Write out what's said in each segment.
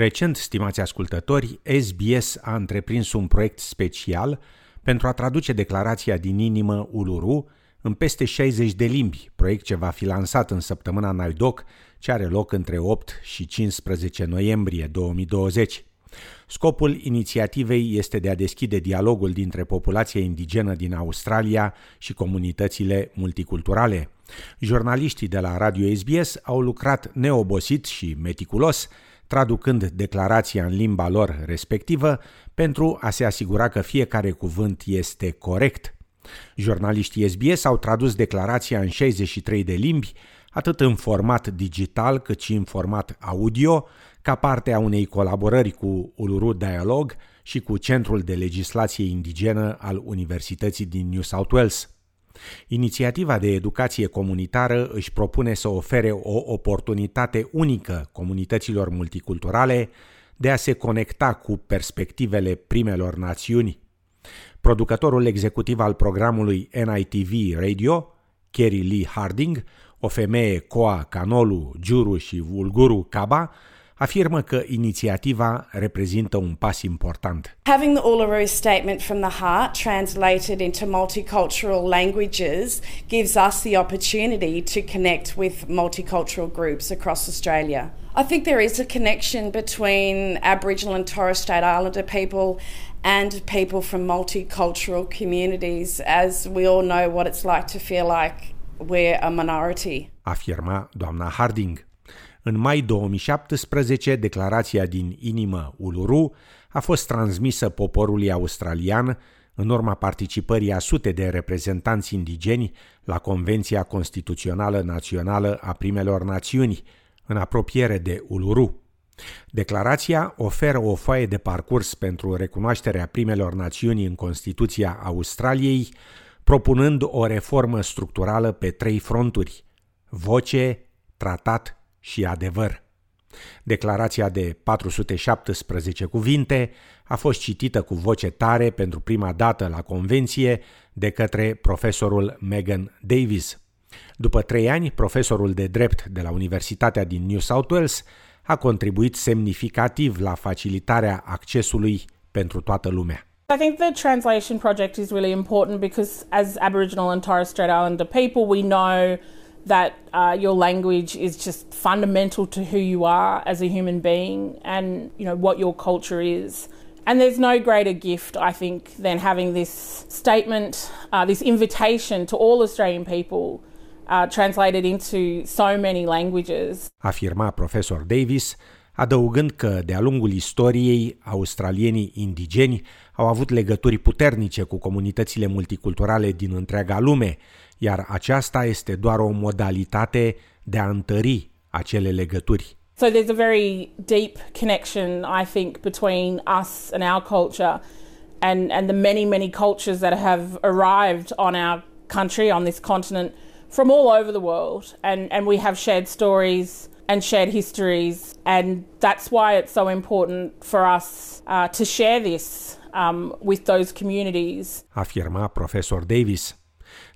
Recent, stimați ascultători, SBS a întreprins un proiect special pentru a traduce declarația din inimă Uluru în peste 60 de limbi, proiect ce va fi lansat în săptămâna Naidoc, ce are loc între 8 și 15 noiembrie 2020. Scopul inițiativei este de a deschide dialogul dintre populația indigenă din Australia și comunitățile multiculturale. Jurnaliștii de la Radio SBS au lucrat neobosit și meticulos, traducând declarația în limba lor respectivă pentru a se asigura că fiecare cuvânt este corect. Jurnaliștii SBS au tradus declarația în 63 de limbi, atât în format digital cât și în format audio, ca parte a unei colaborări cu Uluru Dialog și cu Centrul de Legislație Indigenă al Universității din New South Wales. Inițiativa de educație comunitară își propune să ofere o oportunitate unică comunităților multiculturale de a se conecta cu perspectivele primelor națiuni. Producătorul executiv al programului NITV Radio, Kerry Lee Harding, o femeie Coa Canolu, Juru și Vulguru Kaba, afirmă că inițiativa reprezintă un pas important. Having the Uluru Statement from the Heart translated into multicultural languages gives us the opportunity to connect with multicultural groups across Australia. I think there is a connection between Aboriginal and Torres Strait Islander people and people from multicultural communities, as we all know what it's like to feel like we're a minority. Afirma doamna Harding. În mai 2017, declarația din inimă Uluru a fost transmisă poporului australian în urma participării a sute de reprezentanți indigeni la Convenția Constituțională Națională a Primelor Națiuni, în apropiere de Uluru. Declarația oferă o foaie de parcurs pentru recunoașterea primelor națiuni în Constituția Australiei, propunând o reformă structurală pe trei fronturi: voce, tratat și adevăr. Declarația de 417 cuvinte a fost citită cu voce tare pentru prima dată la convenție de către profesorul Megan Davis. După trei ani, profesorul de drept de la Universitatea din New South Wales a contribuit semnificativ la facilitarea accesului pentru toată lumea. I think the translation project is really important because as Aboriginal and Torres Strait Islander people, we know that uh, your language is just fundamental to who you are as a human being and you know what your culture is. And there's no greater gift i think than having this statement uh, this invitation to all australian people uh, translated into so many languages. Afirma profesor davis adăugând că de-a lungul istoriei australienii indigeni au avut legături puternice cu comunitățile multiculturale din întreaga lume iar aceasta este doar o modalitate de a întări acele legături. So there's a very deep connection, I think, between us and our culture and, and the many, many cultures that have arrived on our country, on this continent, from all over the world. And, and we have shared stories and shared histories. And that's why it's so important for us uh, to share this um, with those communities. Afirma profesor Davis.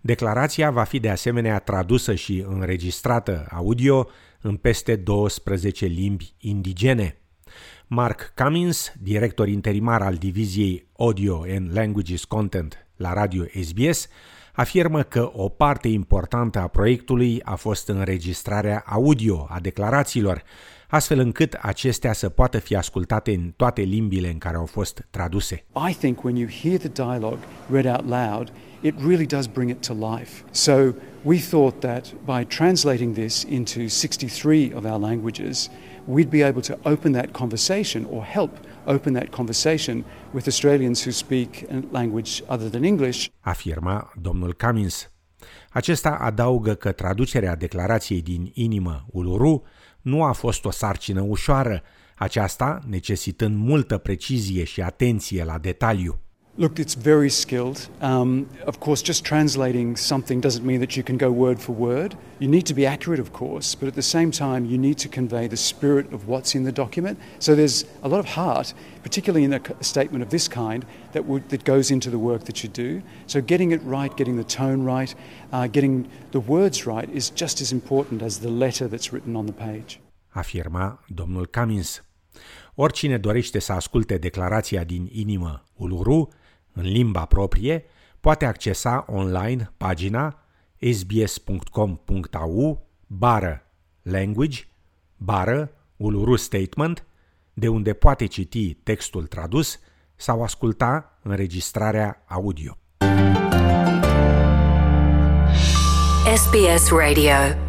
Declarația va fi de asemenea tradusă și înregistrată audio în peste 12 limbi indigene. Mark Cummins, director interimar al diviziei Audio and Languages Content la radio SBS, afirmă că o parte importantă a proiectului a fost înregistrarea audio a declarațiilor, astfel încât acestea să poată fi ascultate în toate limbile în care au fost traduse. I think when you hear the dialogue read out loud, it really does bring it to life. So we thought that by translating this into 63 of our languages, we'd be able to open that conversation or help open that conversation with Australians who speak a language other than English. Afirma domnul Cummins. Acesta adaugă că traducerea declarației din inimă Uluru nu a fost o sarcină ușoară, aceasta necesitând multă precizie și atenție la detaliu. Look, it's very skilled. Um, of course, just translating something doesn't mean that you can go word for word. You need to be accurate, of course, but at the same time, you need to convey the spirit of what's in the document. So there's a lot of heart, particularly in a statement of this kind, that, would, that goes into the work that you do. So getting it right, getting the tone right, uh, getting the words right is just as important as the letter that's written on the page. Afirma domnul Cummins. Oricine dorește să asculte declarația din inimă Uluru în limba proprie, poate accesa online pagina sbs.com.au bară language bară Uluru Statement, de unde poate citi textul tradus sau asculta înregistrarea audio. SBS Radio